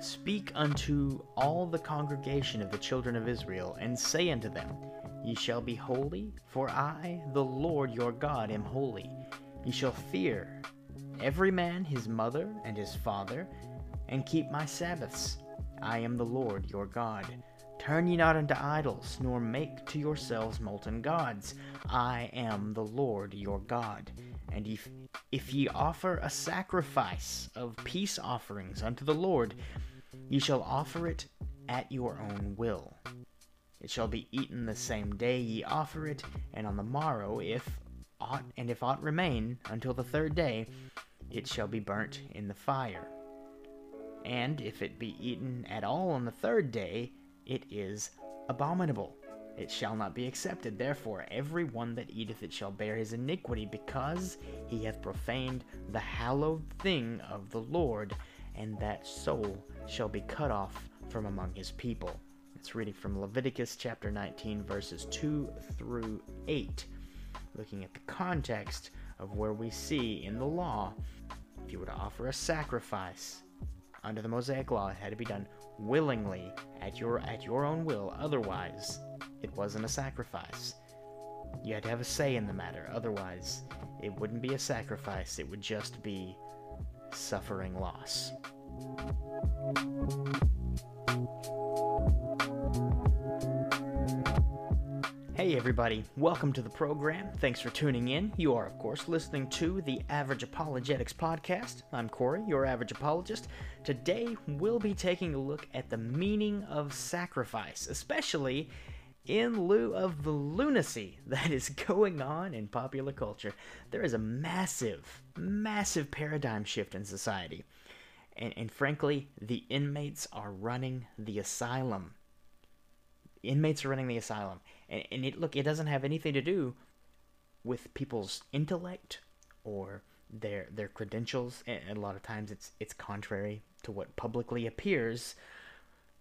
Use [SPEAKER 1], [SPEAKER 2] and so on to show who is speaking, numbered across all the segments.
[SPEAKER 1] Speak unto all the congregation of the children of Israel, and say unto them, Ye shall be holy, for I, the Lord your God, am holy. Ye shall fear every man his mother and his father, and keep my Sabbaths. I am the Lord your God. Turn ye not unto idols, nor make to yourselves molten gods. I am the Lord your God. And if, if ye offer a sacrifice of peace offerings unto the Lord, Ye shall offer it at your own will. It shall be eaten the same day ye offer it, and on the morrow, if aught and if aught remain until the third day, it shall be burnt in the fire. And if it be eaten at all on the third day, it is abominable. It shall not be accepted. Therefore, every one that eateth it shall bear his iniquity, because he hath profaned the hallowed thing of the Lord, and that soul shall be cut off from among his people. It's reading from Leviticus chapter 19, verses 2 through 8. Looking at the context of where we see in the law, if you were to offer a sacrifice under the Mosaic law, it had to be done willingly at your at your own will. Otherwise, it wasn't a sacrifice. You had to have a say in the matter. Otherwise, it wouldn't be a sacrifice. It would just be suffering loss. Hey everybody, welcome to the program. Thanks for tuning in. You are, of course, listening to the Average Apologetics Podcast. I'm Corey, your average apologist. Today, we'll be taking a look at the meaning of sacrifice, especially in lieu of the lunacy that is going on in popular culture. There is a massive, massive paradigm shift in society. And, and frankly, the inmates are running the asylum. Inmates are running the asylum. And, and it look, it doesn't have anything to do with people's intellect or their their credentials. And a lot of times it's it's contrary to what publicly appears,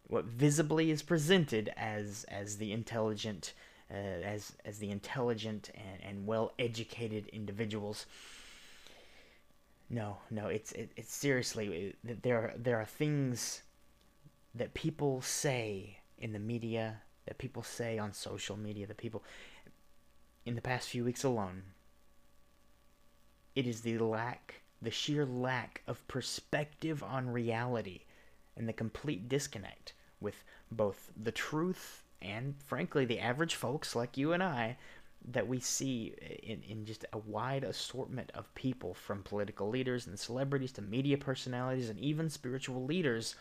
[SPEAKER 1] what visibly is presented as as the intelligent uh, as as the intelligent and, and well educated individuals. No, no, it's it, it's seriously it, there. There are things that people say in the media, that people say on social media, that people in the past few weeks alone. It is the lack, the sheer lack of perspective on reality, and the complete disconnect with both the truth and, frankly, the average folks like you and I that we see in, in just a wide assortment of people from political leaders and celebrities to media personalities and even spiritual leaders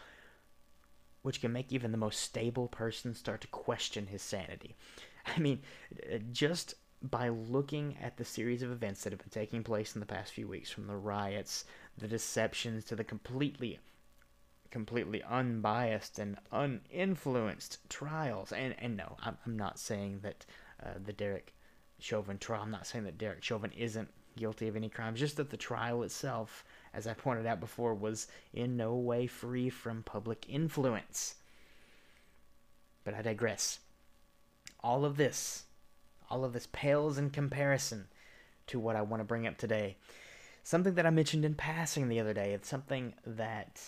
[SPEAKER 1] which can make even the most stable person start to question his sanity. I mean just by looking at the series of events that have been taking place in the past few weeks from the riots the deceptions to the completely completely unbiased and uninfluenced trials and and no i'm, I'm not saying that uh, the derek Chauvin trial. I'm not saying that Derek Chauvin isn't guilty of any crimes, just that the trial itself, as I pointed out before, was in no way free from public influence. But I digress. All of this, all of this pales in comparison to what I want to bring up today. Something that I mentioned in passing the other day. It's something that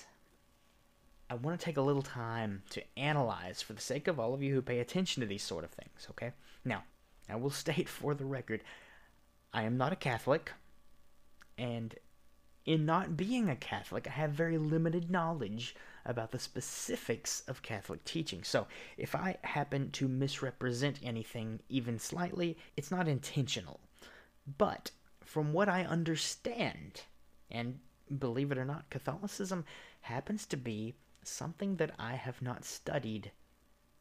[SPEAKER 1] I want to take a little time to analyze for the sake of all of you who pay attention to these sort of things, okay? Now, I will state for the record, I am not a Catholic, and in not being a Catholic, I have very limited knowledge about the specifics of Catholic teaching. So, if I happen to misrepresent anything even slightly, it's not intentional. But from what I understand, and believe it or not, Catholicism happens to be something that I have not studied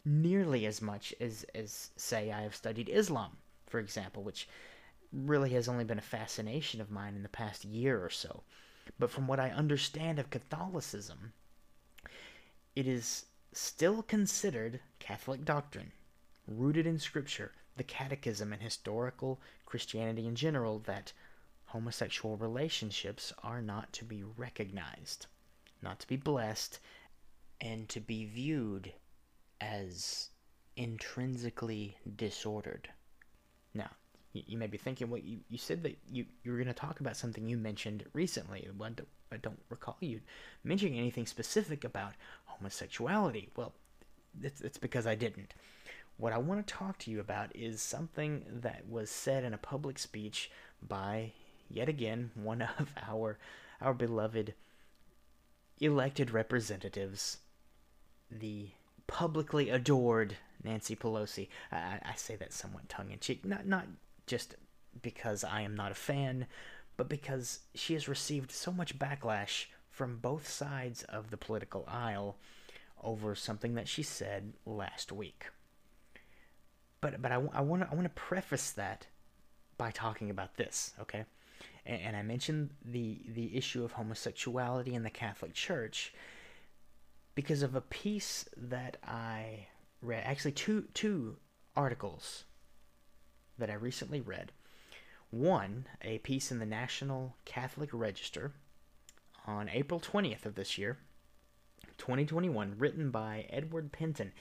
[SPEAKER 1] nearly as much as, as say, I have studied Islam, for example, which really has only been a fascination of mine in the past year or so. But from what I understand of Catholicism, it is still considered Catholic doctrine, rooted in Scripture, the Catechism, and historical Christianity in general, that homosexual relationships are not to be recognized, not to be blessed, and to be viewed as intrinsically disordered. Now, you, may be thinking, well, you, you said that you, you were going to talk about something you mentioned recently. What, I don't recall you mentioning anything specific about homosexuality. Well, it's, it's because I didn't. What I want to talk to you about is something that was said in a public speech by, yet again, one of our our beloved elected representatives, the publicly adored Nancy Pelosi. I, I say that somewhat tongue in cheek, not not just because I am not a fan, but because she has received so much backlash from both sides of the political aisle over something that she said last week. But but I, want to I want to preface that by talking about this, okay? And, and I mentioned the the issue of homosexuality in the Catholic Church because of a piece that I read, actually two two articles that I recently read. One, a piece in the National Catholic Register on April 20th of this year, 2021, written by Edward Pentin.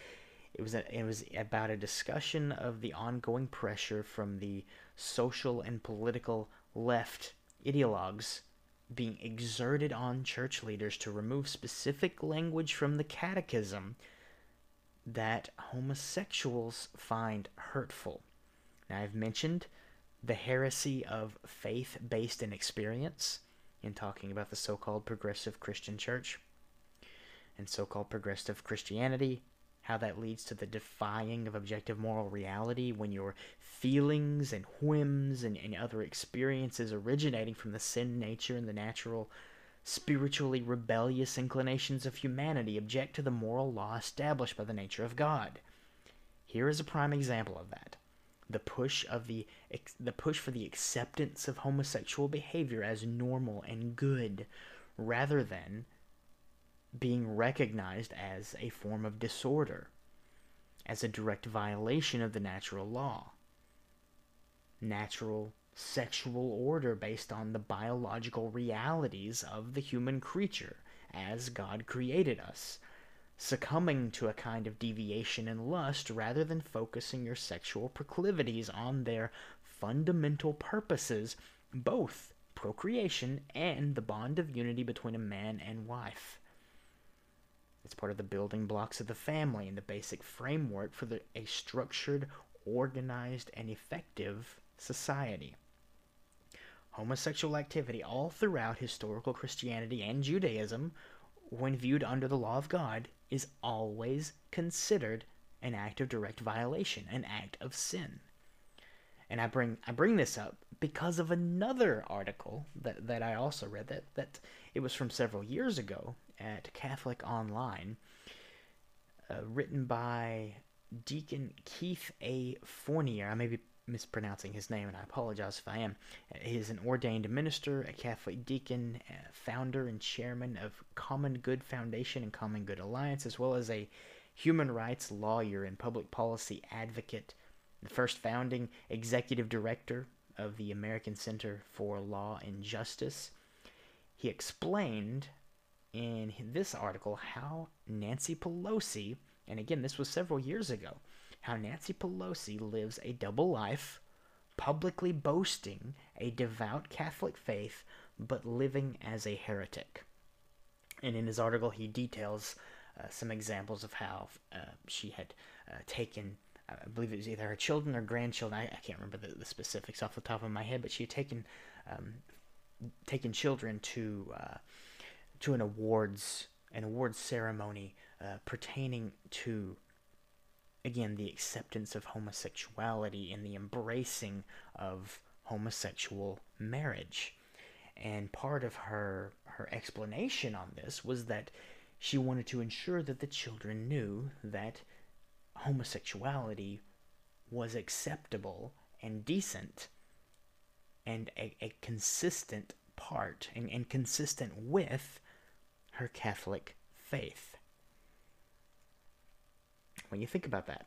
[SPEAKER 1] It was a, it was about a discussion of the ongoing pressure from the social and political left ideologues being exerted on church leaders to remove specific language from the catechism that homosexuals find hurtful. Now, I've mentioned the heresy of faith based in experience in talking about the so called progressive Christian church and so called progressive Christianity how that leads to the defying of objective moral reality when your feelings and whims and, and other experiences originating from the sin nature and the natural spiritually rebellious inclinations of humanity object to the moral law established by the nature of God. Here is a prime example of that. The push of the the push for the acceptance of homosexual behavior as normal and good rather than being recognized as a form of disorder, as a direct violation of the natural law. Natural sexual order based on the biological realities of the human creature as God created us, succumbing to a kind of deviation in lust rather than focusing your sexual proclivities on their fundamental purposes, both procreation and the bond of unity between a man and wife. It's part of the building blocks of the family and the basic framework for the, a structured, organized, and effective society. Homosexual activity all throughout historical Christianity and Judaism, when viewed under the law of God, is always considered an act of direct violation, an act of sin. And I bring I bring this up because of another article that, that I also read that, that it was from several years ago at Catholic Online, uh, written by Deacon Keith A. Fournier. I may be mispronouncing his name, and I apologize if I am. He is an ordained minister, a Catholic deacon, founder and chairman of Common Good Foundation and Common Good Alliance, as well as a human rights lawyer and public policy advocate, the first founding executive director of the American Center for Law and Justice. He explained in this article how Nancy Pelosi, and again, this was several years ago, how Nancy Pelosi lives a double life, publicly boasting a devout Catholic faith, but living as a heretic. And in his article, he details uh, some examples of how uh, she had uh, taken, I believe it was either her children or grandchildren. I, I can't remember the, the, specifics off the top of my head, but she had taken um, taken children to uh, to an awards an awards ceremony uh, pertaining to again the acceptance of homosexuality and the embracing of homosexual marriage and part of her her explanation on this was that she wanted to ensure that the children knew that homosexuality was acceptable and decent and a, a consistent part and, and consistent with her Catholic faith. When you think about that,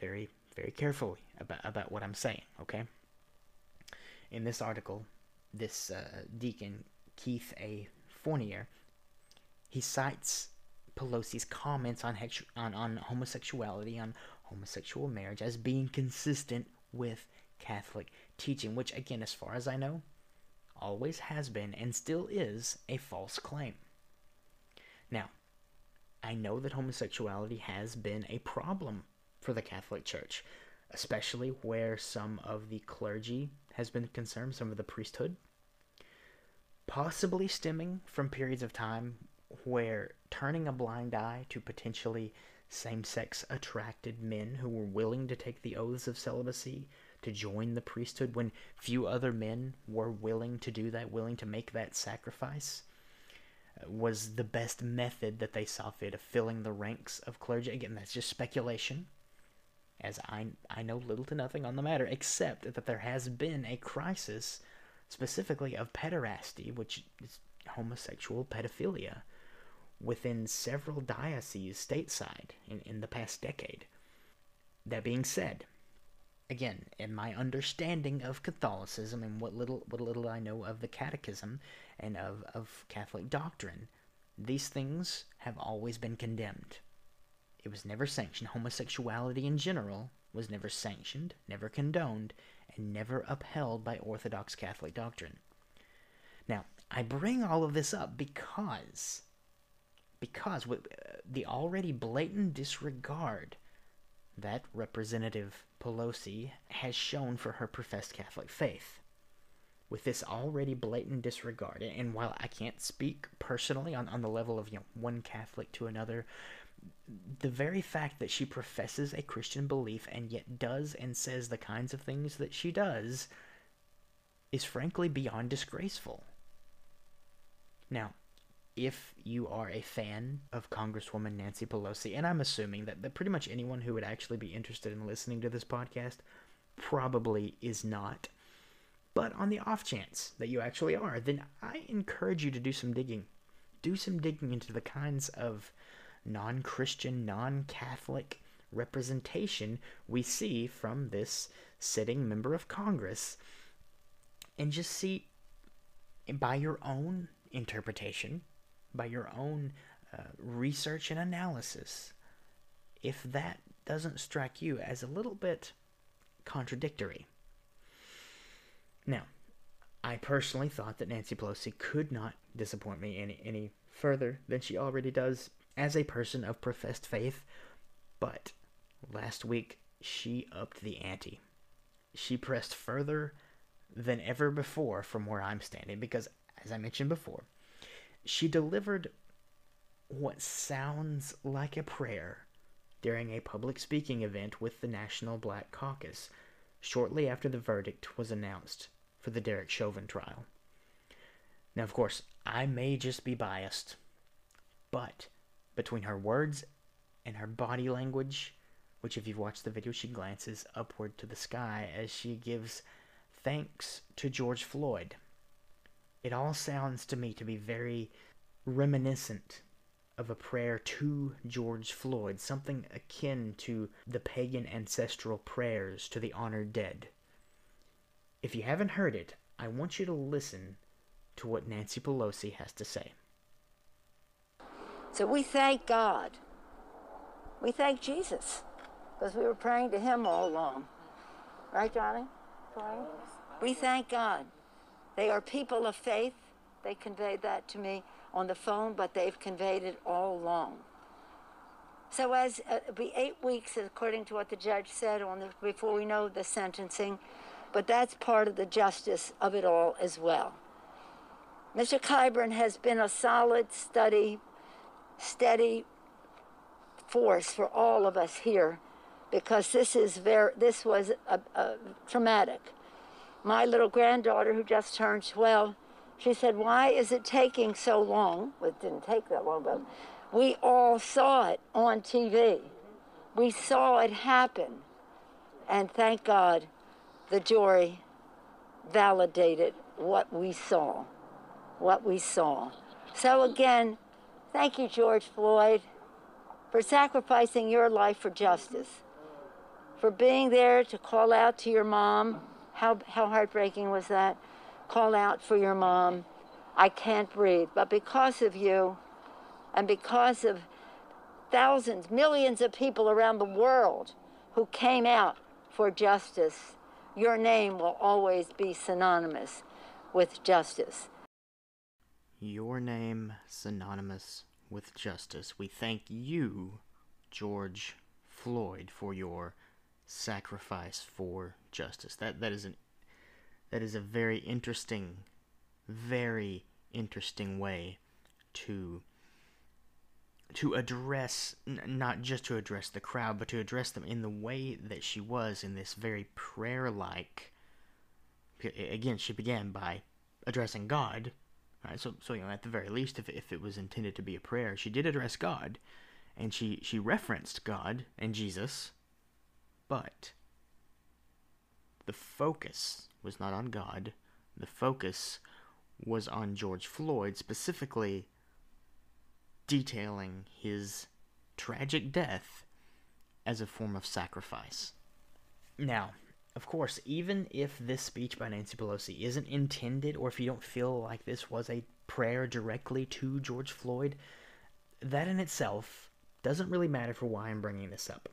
[SPEAKER 1] very, very carefully about, about what I'm saying, okay? In this article, this uh, deacon, Keith A. Fournier, he cites Pelosi's comments on, hex- on, on homosexuality, on homosexual marriage, as being consistent with Catholic teaching, which, again, as far as I know, always has been and still is a false claim. Now, I know that homosexuality has been a problem for the Catholic Church, especially where some of the clergy has been concerned, some of the priesthood, possibly stemming from periods of time where turning a blind eye to potentially same sex attracted men who were willing to take the oaths of celibacy to join the priesthood when few other men were willing to do that, willing to make that sacrifice, uh, was the best method that they saw fit of filling the ranks of clergy. Again, that's just speculation, as I, I know little to nothing on the matter, except that there has been a crisis specifically of pederasty, which is homosexual pedophilia, within several dioceses stateside in, in the past decade. That being said, again, in my understanding of Catholicism and what little what little I know of the Catechism and of, of Catholic doctrine, these things have always been condemned. It was never sanctioned. Homosexuality in general was never sanctioned, never condoned, and never upheld by Orthodox Catholic doctrine. Now, I bring all of this up because because uh, the already blatant disregard that Representative Pelosi has shown for her professed Catholic faith. With this already blatant disregard, and while I can't speak personally on, on the level of you know one Catholic to another, the very fact that she professes a Christian belief and yet does and says the kinds of things that she does is frankly beyond disgraceful. Now, if you are a fan of Congresswoman Nancy Pelosi, and I'm assuming that, that pretty much anyone who would actually be interested in listening to this podcast probably is not. But on the off chance that you actually are, then I encourage you to do some digging. Do some digging into the kinds of non Christian, non Catholic representation we see from this sitting member of Congress and just see by your own interpretation by your own uh, research and analysis if that doesn't strike you as a little bit contradictory. Now, I personally thought that Nancy Pelosi could not disappoint me any, any further than she already does as a person of professed faith, but last week she upped the ante. She pressed further than ever before from where I'm standing because, as I mentioned before, she delivered what sounds like a prayer during a public speaking event with the National Black Caucus shortly after the verdict was announced for the Derek Chauvin trial. Now, of course, I may just be biased, but between her words and her body language, which, if you've watched the video, she glances upward to the sky as she gives thanks to George Floyd it all sounds to me to be very reminiscent of a prayer to George Floyd, something akin to the pagan ancestral prayers to the honored dead. If you haven't heard it, I want you to listen to what Nancy Pelosi has to say.
[SPEAKER 2] So we thank God. We thank Jesus because we were praying to Him all along. Right, Johnny? We thank God. They are people of faith. They conveyed that to me on the phone, but they've conveyed it all along. So as uh, be eight weeks, according to what the judge said on the, before we know the sentencing, but that's part of the justice of it all as well. Mr. Clyburn has been a solid, study, steady force for all of us here, because this is very, this was a, a traumatic my little granddaughter, who just turned 12, she said, Why is it taking so long? Well, it didn't take that long, but we all saw it on TV. We saw it happen. And thank God the jury validated what we saw. What we saw. So, again, thank you, George Floyd, for sacrificing your life for justice, for being there to call out to your mom how, how heartbreaking was that? Call out for your mom. I can't breathe. But because of you, and because of thousands, millions of people around the world who came out for justice, your name will always be synonymous with justice.
[SPEAKER 1] Your name synonymous with justice. We thank you, George Floyd, for your sacrifice for justice. That that is an that is a very interesting, very interesting way to to address not just to address the crowd, but to address them in the way that she was in this very prayer-like. Again, she began by addressing God. Right, so, so you know, at the very least, if if it was intended to be a prayer, she did address God, and she she referenced God and Jesus, but the focus was not on God. The focus was on George Floyd, specifically detailing his tragic death as a form of sacrifice. Now, of course, even if this speech by Nancy Pelosi isn't intended, or if you don't feel like this was a prayer directly to George Floyd, that in itself doesn't really matter for why I'm bringing this up.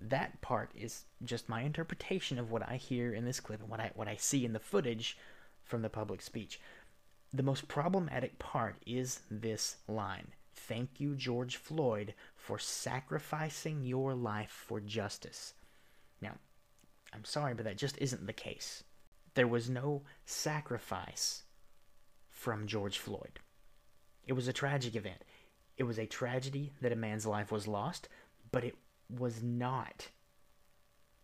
[SPEAKER 1] That part is just my interpretation of what I hear in this clip and what I what I see in the footage from the public speech. The most problematic part is this line. Thank you, George Floyd, for sacrificing your life for justice. Now, I'm sorry, but that just isn't the case. There was no sacrifice from George Floyd. It was a tragic event. It was a tragedy that a man's life was lost, but it was not,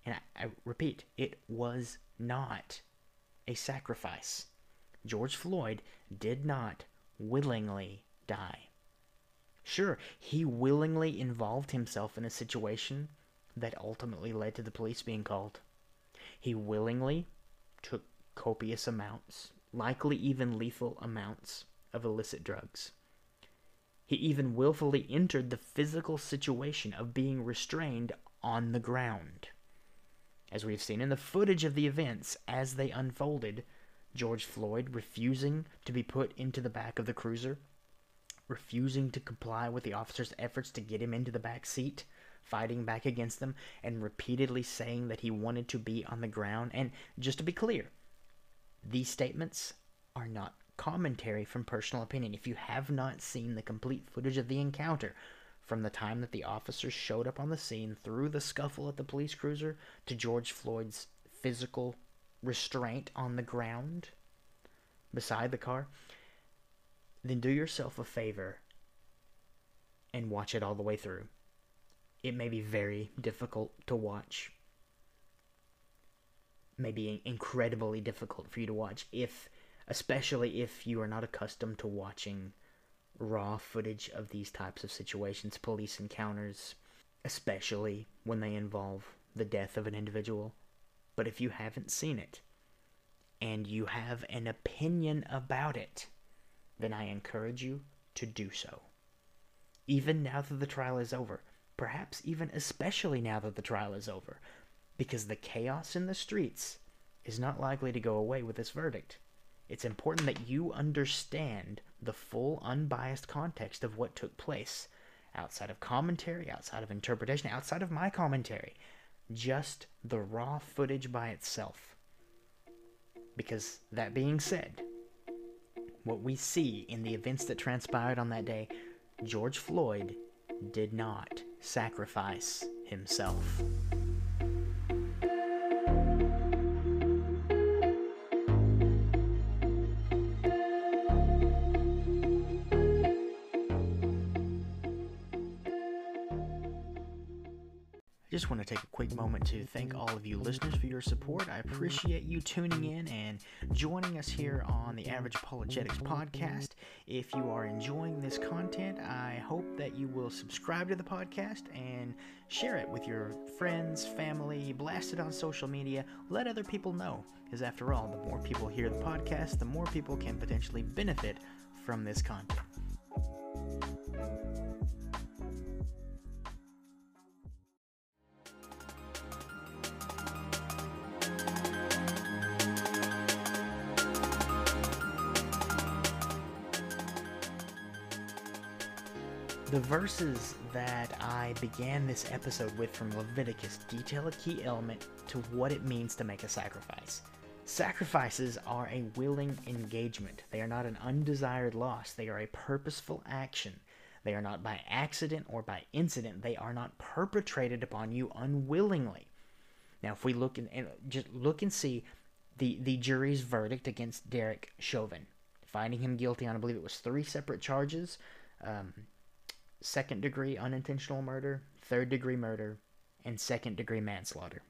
[SPEAKER 1] and I, I repeat, it was not a sacrifice. George Floyd did not willingly die. Sure, he willingly involved himself in a situation that ultimately led to the police being called. He willingly took copious amounts, likely even lethal amounts, of illicit drugs. He even willfully entered the physical situation of being restrained on the ground. As we have seen in the footage of the events as they unfolded, George Floyd refusing to be put into the back of the cruiser, refusing to comply with the officer's efforts to get him into the back seat, fighting back against them, and repeatedly saying that he wanted to be on the ground. And just to be clear, these statements are not commentary from personal opinion. If you have not seen the complete footage of the encounter, from the time that the officers showed up on the scene through the scuffle at the police cruiser to George Floyd's physical restraint on the ground beside the car, then do yourself a favor and watch it all the way through. It may be very difficult to watch. Maybe incredibly difficult for you to watch if especially if you are not accustomed to watching raw footage of these types of situations, police encounters, especially when they involve the death of an individual. But if you haven't seen it, and you have an opinion about it, then I encourage you to do so. Even now that the trial is over, perhaps even especially now that the trial is over, because the chaos in the streets is not likely to go away with this verdict. It's important that you understand the full, unbiased context of what took place outside of commentary, outside of interpretation, outside of my commentary. Just the raw footage by itself. Because, that being said, what we see in the events that transpired on that day, George Floyd did not sacrifice himself. Thank all of you listeners for your support. I appreciate you tuning in and joining us here on the Average Apologetics podcast. If you are enjoying this content, I hope that you will subscribe to the podcast and share it with your friends, family, blast it on social media, let other people know. Because after all, the more people hear the podcast, the more people can potentially benefit from this content. The verses that I began this episode with from Leviticus detail a key element to what it means to make a sacrifice. Sacrifices are a willing engagement. They are not an undesired loss. They are a purposeful action. They are not by accident or by incident. They are not perpetrated upon you unwillingly. Now, if we look and, and just look and see the the jury's verdict against Derek Chauvin, finding him guilty on I believe it was three separate charges: um, second degree unintentional murder, third degree murder, and second degree manslaughter.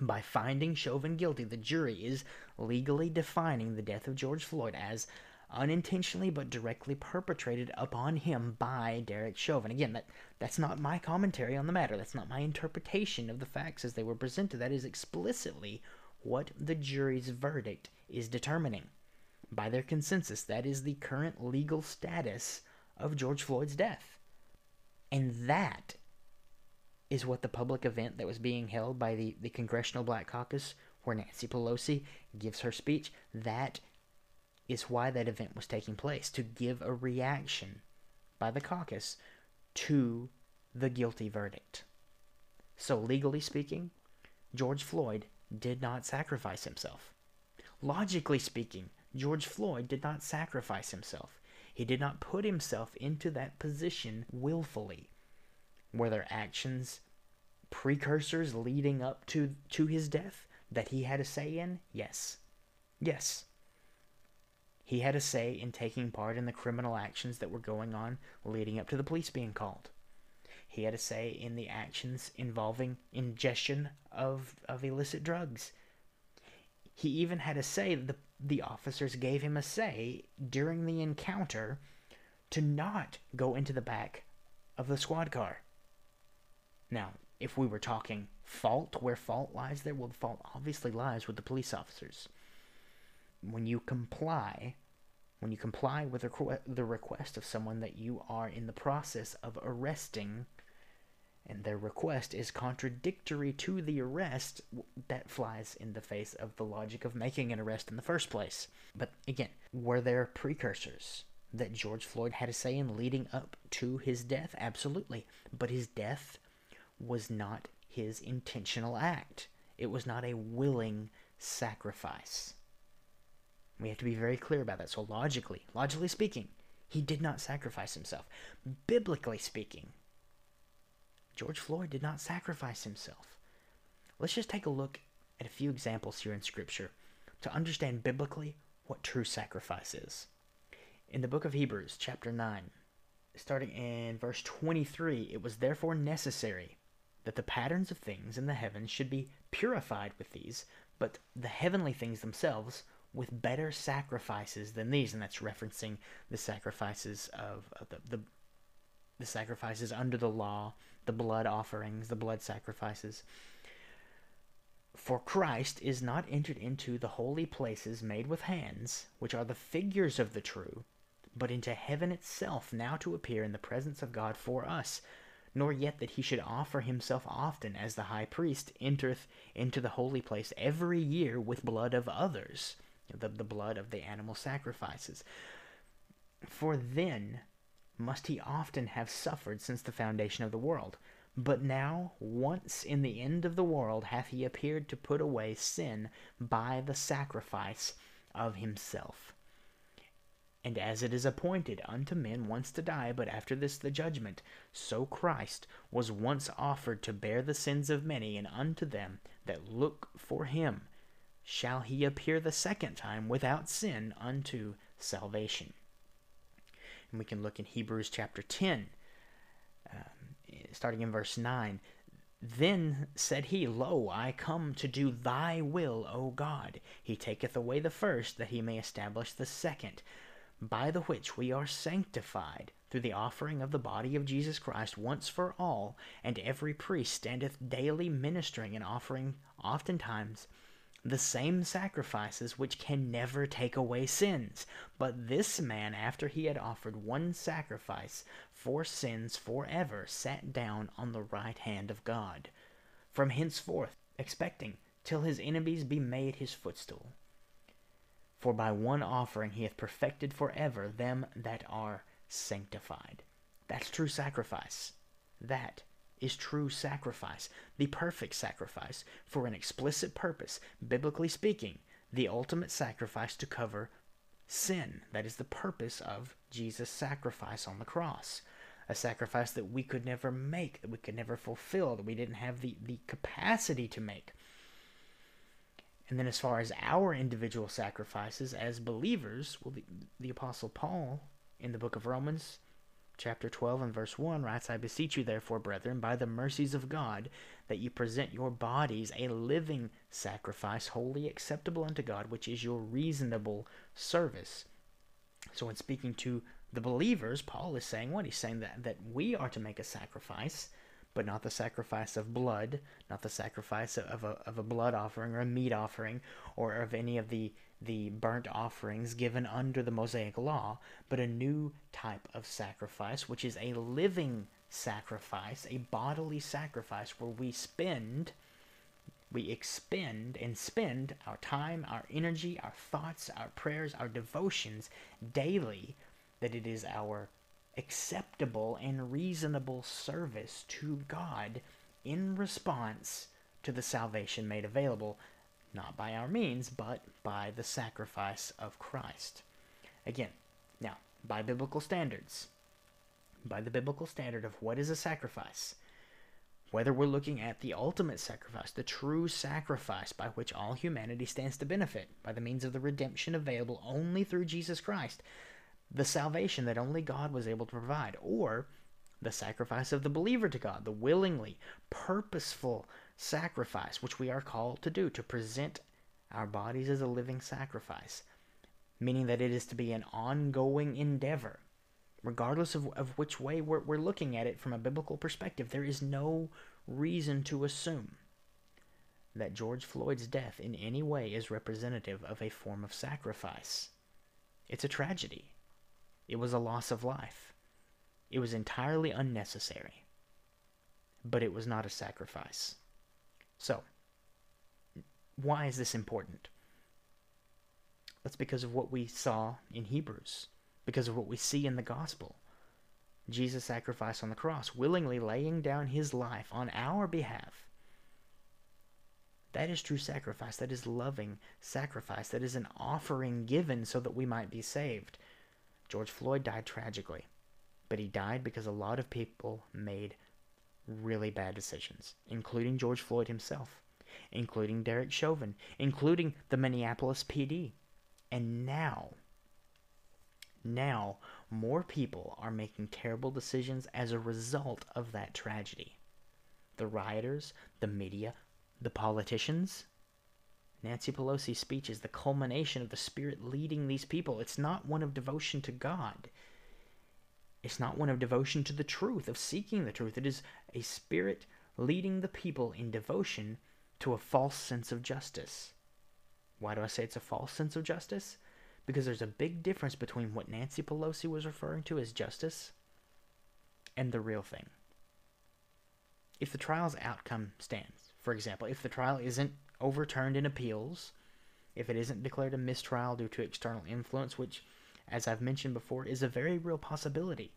[SPEAKER 1] By finding Chauvin guilty, the jury is legally defining the death of George Floyd as unintentionally but directly perpetrated upon him by Derek Chauvin. Again, that that's not my commentary on the matter. That's not my interpretation of the facts as they were presented. That is explicitly what the jury's verdict is determining. By their consensus, that is the current legal status of George Floyd's death. And that is what the public event that was being held by the, the Congressional Black Caucus, where Nancy Pelosi gives her speech, that is why that event was taking place to give a reaction by the caucus to the guilty verdict. So, legally speaking, George Floyd did not sacrifice himself. Logically speaking, George Floyd did not sacrifice himself. He did not put himself into that position willfully. Were there actions, precursors leading up to, to his death that he had a say in? Yes. Yes. He had a say in taking part in the criminal actions that were going on leading up to the police being called. He had a say in the actions involving ingestion of, of illicit drugs. He even had a say, that the, the officers gave him a say during the encounter to not go into the back of the squad car. Now, if we were talking fault, where fault lies there, the fault obviously lies with the police officers. When you comply when you comply with the request of someone that you are in the process of arresting and their request is contradictory to the arrest, that flies in the face of the logic of making an arrest in the first place. But again, were there precursors that George Floyd had a say in leading up to his death? Absolutely. But his death was not his intentional act, it was not a willing sacrifice. We have to be very clear about that. So, logically, logically speaking, he did not sacrifice himself. Biblically speaking, George Floyd did not sacrifice himself. Let's just take a look at a few examples here in Scripture to understand biblically what true sacrifice is. In the book of Hebrews, chapter 9, starting in verse 23, it was therefore necessary that the patterns of things in the heavens should be purified with these, but the heavenly things themselves with better sacrifices than these, and that's referencing the sacrifices of, of the, the the sacrifices under the law, the blood offerings, the blood sacrifices. For Christ is not entered into the holy places made with hands, which are the figures of the true, but into heaven itself, now to appear in the presence of God for us, nor yet that he should offer himself often, as the high priest entereth into the holy place every year with blood of others the, the blood of the animal sacrifices. For then must he often have suffered since the foundation of the world. But now, once in the end of the world, hath he appeared to put away sin by the sacrifice of himself. And as it is appointed unto men once to die, but after this the judgment, so Christ was once offered to bear the sins of many, and unto them that look for him shall he appear the second time without sin unto salvation. And we can look in Hebrews chapter 10, um, starting in verse 9. Then said he, Lo, I come to do thy will, O God. He taketh away the first, that he may establish the second, by the which we are sanctified through the offering of the body of Jesus Christ once for all, and every priest standeth daily ministering and offering oftentimes the same sacrifices which can never take away sins. But this man, after he had offered one sacrifice for sins forever, sat down on the right hand of God, from henceforth expecting till his enemies be made his footstool. For by one offering he hath perfected forever them that are sanctified. That's true sacrifice. That is true sacrifice, the perfect sacrifice, for an explicit purpose, biblically speaking, the ultimate sacrifice to cover sin. That is the purpose of Jesus' sacrifice on the cross. A sacrifice that we could never make, that we could never fulfill, that we didn't have the, the capacity to make. And then, as far as our individual sacrifices as believers, well, the, the Apostle Paul in the book of Romans, chapter 12 and verse 1 writes, I beseech you, therefore, brethren, by the mercies of God, that you present your bodies a living sacrifice, wholly acceptable unto God, which is your reasonable service. So, in speaking to the believers, Paul is saying what? He's saying that, that we are to make a sacrifice, but not the sacrifice of blood, not the sacrifice of a, of a blood offering or a meat offering, or of any of the the burnt offerings given under the Mosaic law, but a new type of sacrifice, which is a living sacrifice, a bodily sacrifice where we spend, we expend and spend our time, our energy, our thoughts, our prayers, our devotions daily, that it is our acceptable and reasonable service to God in response to the salvation made available not by our means, but by the sacrifice of Christ. Again, now, by biblical standards, by the biblical standard of what is a sacrifice, whether we're looking at the ultimate sacrifice, the true sacrifice by which all humanity stands to benefit by the means of the redemption available only through Jesus Christ, the salvation that only God was able to provide, or the sacrifice of the believer to God, the willingly, purposeful sacrifice, which we are called to do, to present our bodies as a living sacrifice, meaning that it is to be an ongoing endeavor. Regardless of, of which way we're, we're looking at it from a biblical perspective, there is no reason to assume that George Floyd's death in any way is representative of a form of sacrifice. It's a tragedy. It was a loss of life. It was entirely unnecessary. But it was not a sacrifice. So, why is this important? That's because of what we saw in Hebrews, because of what we see in the gospel. Jesus' sacrifice on the cross, willingly laying down his life on our behalf. That is true sacrifice. That is loving sacrifice. That is an offering given so that we might be saved. George Floyd died tragically, but he died because a lot of people made really bad decisions, including George Floyd himself, including Derek Chauvin, including the Minneapolis PD. And now, now, more people are making terrible decisions as a result of that tragedy. The rioters, the media, the politicians. Nancy Pelosi's speech is the culmination of the Spirit leading these people. It's not one of devotion to God. It's not one of devotion to the truth, of seeking the truth. It is a spirit leading the people in devotion to a false sense of justice. Why do I say it's a false sense of justice? Because there's a big difference between what Nancy Pelosi was referring to as justice and the real thing. If the trial's outcome stands, for example, if the trial isn't overturned in appeals, if it isn't declared a mistrial due to external influence, which as I've mentioned before, is a very real possibility.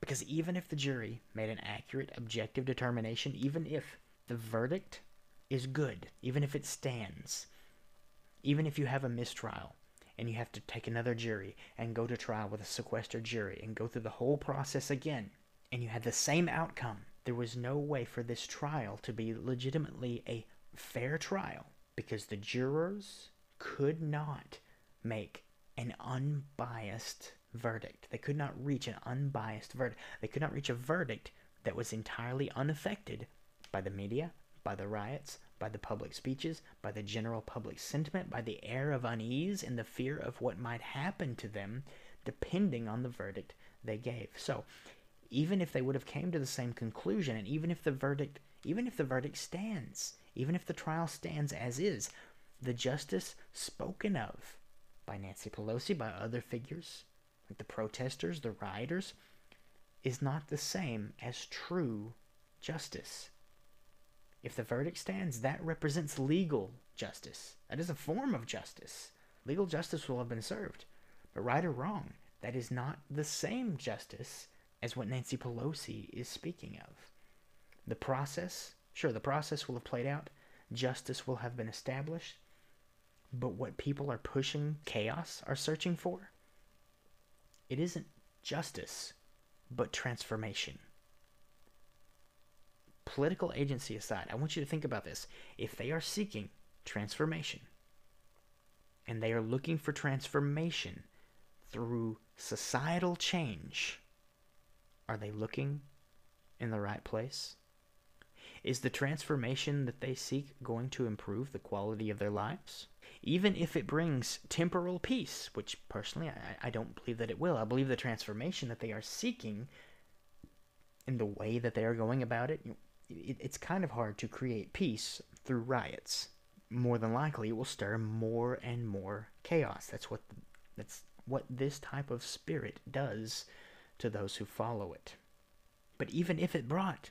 [SPEAKER 1] Because even if the jury made an accurate, objective determination, even if the verdict is good, even if it stands, even if you have a mistrial and you have to take another jury and go to trial with a sequestered jury and go through the whole process again, and you had the same outcome, there was no way for this trial to be legitimately a fair trial because the jurors could not make an unbiased verdict. They could not reach an unbiased verdict. They could not reach a verdict that was entirely unaffected by the media, by the riots, by the public speeches, by the general public sentiment, by the air of unease and the fear of what might happen to them depending on the verdict they gave. So, even if they would have came to the same conclusion and even if the verdict even if the verdict stands, even if the trial stands as is, the justice spoken of by Nancy Pelosi, by other figures, like the protesters, the rioters, is not the same as true justice. If the verdict stands, that represents legal justice. That is a form of justice. Legal justice will have been served. But right or wrong, that is not the same justice as what Nancy Pelosi is speaking of. The process, sure, the process will have played out, justice will have been established, But what people are pushing, chaos, are searching for, it isn't justice, but transformation. Political agency aside, I want you to think about this. If they are seeking transformation, and they are looking for transformation through societal change, are they looking in the right place? Is the transformation that they seek going to improve the quality of their lives? Even if it brings temporal peace, which personally I, I don't believe that it will. I believe the transformation that they are seeking in the way that they are going about it, it it's kind of hard to create peace through riots. More than likely, it will stir more and more chaos. That's what that's what this type of spirit does to those who follow it. But even if it brought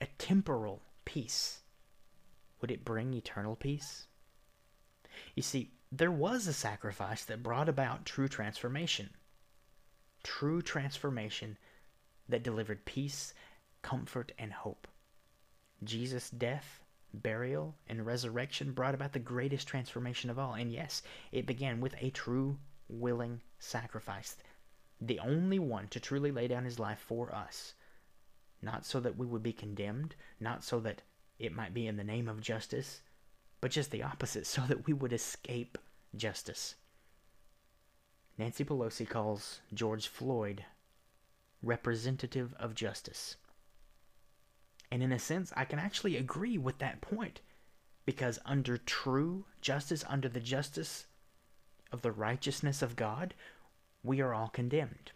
[SPEAKER 1] a temporal peace, would it bring eternal peace? You see, there was a sacrifice that brought about true transformation. True transformation that delivered peace, comfort, and hope. Jesus' death, burial, and resurrection brought about the greatest transformation of all. And yes, it began with a true, willing sacrifice. The only one to truly lay down his life for us not so that we would be condemned, not so that it might be in the name of justice, but just the opposite, so that we would escape justice. Nancy Pelosi calls George Floyd representative of justice. And in a sense, I can actually agree with that point because under true justice, under the justice of the righteousness of God, we are all condemned.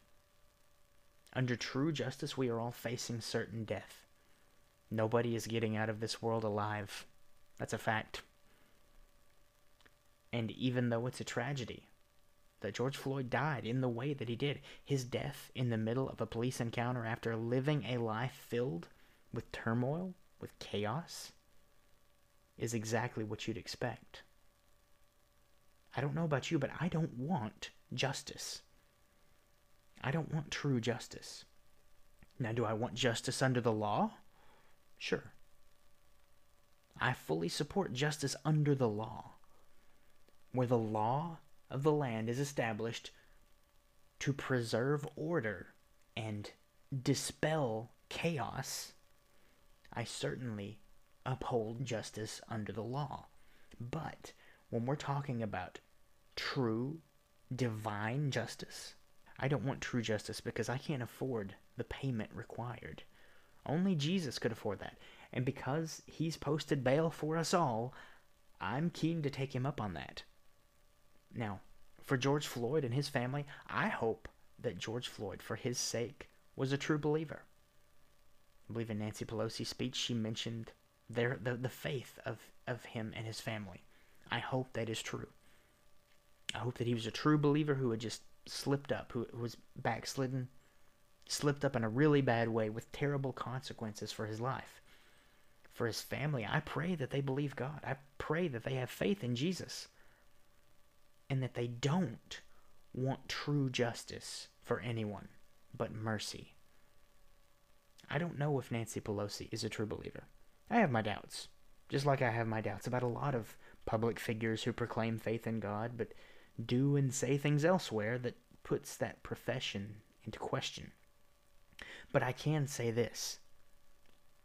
[SPEAKER 1] Under true justice, we are all facing certain death. Nobody is getting out of this world alive. That's a fact. And even though it's a tragedy that George Floyd died in the way that he did, his death in the middle of a police encounter after living a life filled with turmoil, with chaos, is exactly what you'd expect. I don't know about you, but I don't want justice. I don't want true justice. Now, do I want justice under the law? Sure. I fully support justice under the law, where the law of the land is established to preserve order and dispel chaos. I certainly uphold justice under the law. But when we're talking about true divine justice, I don't want true justice because I can't afford the payment required. Only Jesus could afford that. And because he's posted bail for us all, I'm keen to take him up on that. Now, for George Floyd and his family, I hope that George Floyd, for his sake, was a true believer. I believe in Nancy Pelosi's speech, she mentioned their, the, the faith of, of him and his family. I hope that is true. I hope that he was a true believer who had just slipped up, who was backslidden, slipped up in a really bad way with terrible consequences for his life. For his family, I pray that they believe God. I pray that they have faith in Jesus. And that they don't want true justice for anyone, but mercy. I don't know if Nancy Pelosi is a true believer. I have my doubts, just like I have my doubts about a lot of public figures who proclaim faith in God, but do and say things elsewhere that puts that profession into question. But I can say this.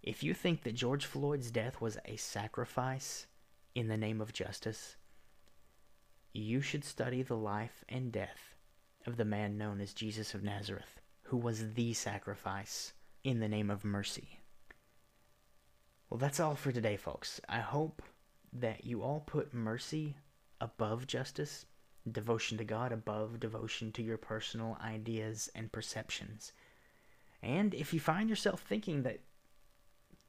[SPEAKER 1] If you think that George Floyd's death was a sacrifice in the name of justice, you should study the life and death of the man known as Jesus of Nazareth, who was the sacrifice in the name of mercy. Well, that's all for today, folks. I hope that you all put mercy above justice devotion to God above devotion to your personal ideas and perceptions. And if you find yourself thinking that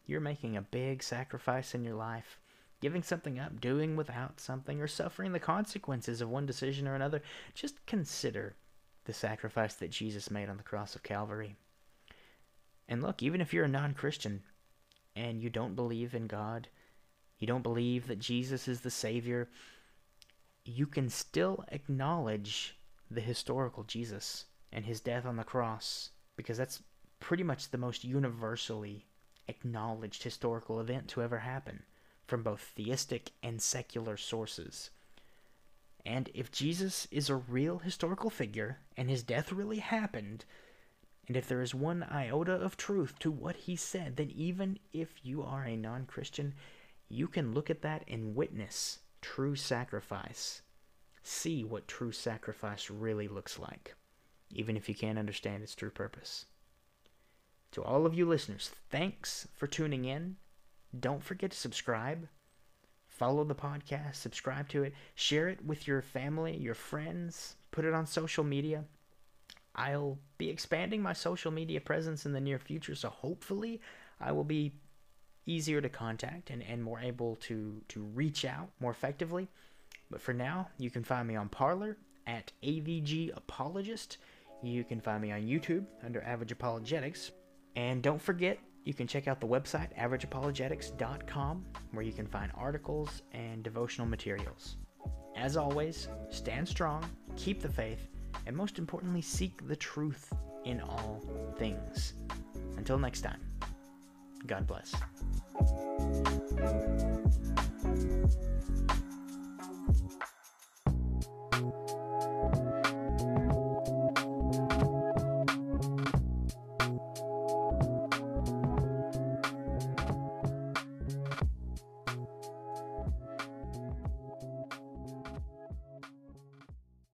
[SPEAKER 1] you're making a big sacrifice in your life, giving something up, doing without something, or suffering the consequences of one decision or another, just consider the sacrifice that Jesus made on the cross of Calvary. And look, even if you're a non Christian and you don't believe in God, you don't believe that Jesus is the Savior, you can still acknowledge the historical Jesus and his death on the cross because that's pretty much the most universally acknowledged historical event to ever happen from both theistic and secular sources. And if Jesus is a real historical figure and his death really happened, and if there is one iota of truth to what he said, then even if you are a non Christian, you can look at that and witness true sacrifice. See what true sacrifice really looks like, even if you can't understand its true purpose. To all of you listeners, thanks for tuning in. Don't forget to subscribe. Follow the podcast, subscribe to it, share it with your family, your friends, put it on social media. I'll be expanding my social media presence in the near future, so hopefully I will be easier to contact and, and more able to, to reach out more effectively. But for now, you can find me on Parler at AVG Apologist. You can find me on YouTube under Average Apologetics. And don't forget, you can check out the website, averageapologetics.com, where you can find articles and devotional materials. As always, stand strong, keep the faith, and most importantly, seek the truth in all things. Until next time, God bless.